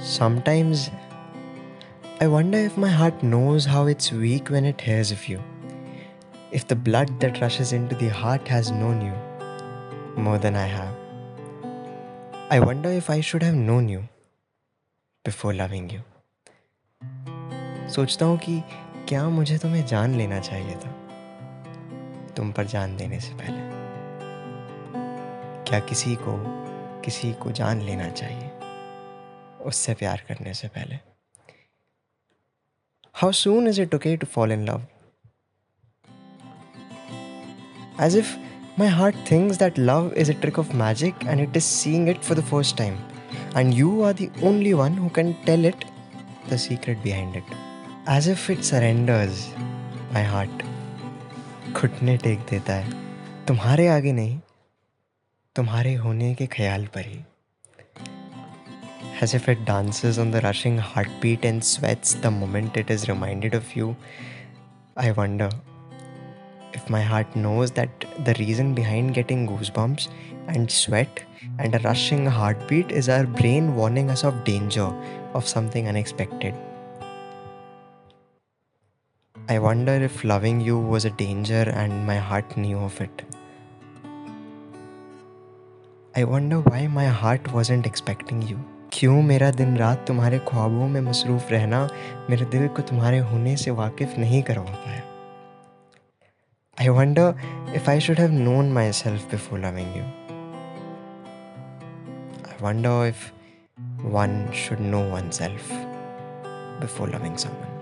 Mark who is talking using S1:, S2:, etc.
S1: Sometimes I wonder if my heart knows how it's weak when it hears of you. If the blood that rushes into the heart has known you more than I have. I wonder if I should have known you before loving you. सोचता हूँ कि क्या मुझे तुम्हें जान लेना चाहिए था तुम पर जान देने से पहले। क्या किसी को किसी को जान लेना चाहिए? उससे प्यार करने से पहले। How soon is it okay to fall in love as if my heart thinks that love is a trick of magic and it is seeing it for the first time and you are the only one who can tell it the secret behind it as if it surrenders my heart घुटने टेक देता है। तुम्हारे आगे नहीं, तुम्हारे होने के ख्याल पर ही। Has it dances on the rushing heart beat and sweats the moment it is reminded of you I wonder if my heart knows that the reason behind getting goosebumps and sweat and a rushing heart beat is our brain warning us of danger of something unexpected I wonder if loving you was a danger and my heart knew of it. I wonder why my heart wasn't expecting you. क्यों मेरा दिन रात तुम्हारे ख्वाबों में मसरूफ़ रहना मेरे दिल को तुम्हारे होने से वाकिफ़ नहीं करवा पाया I wonder if I should have known myself before loving you I wonder if one should know oneself before loving someone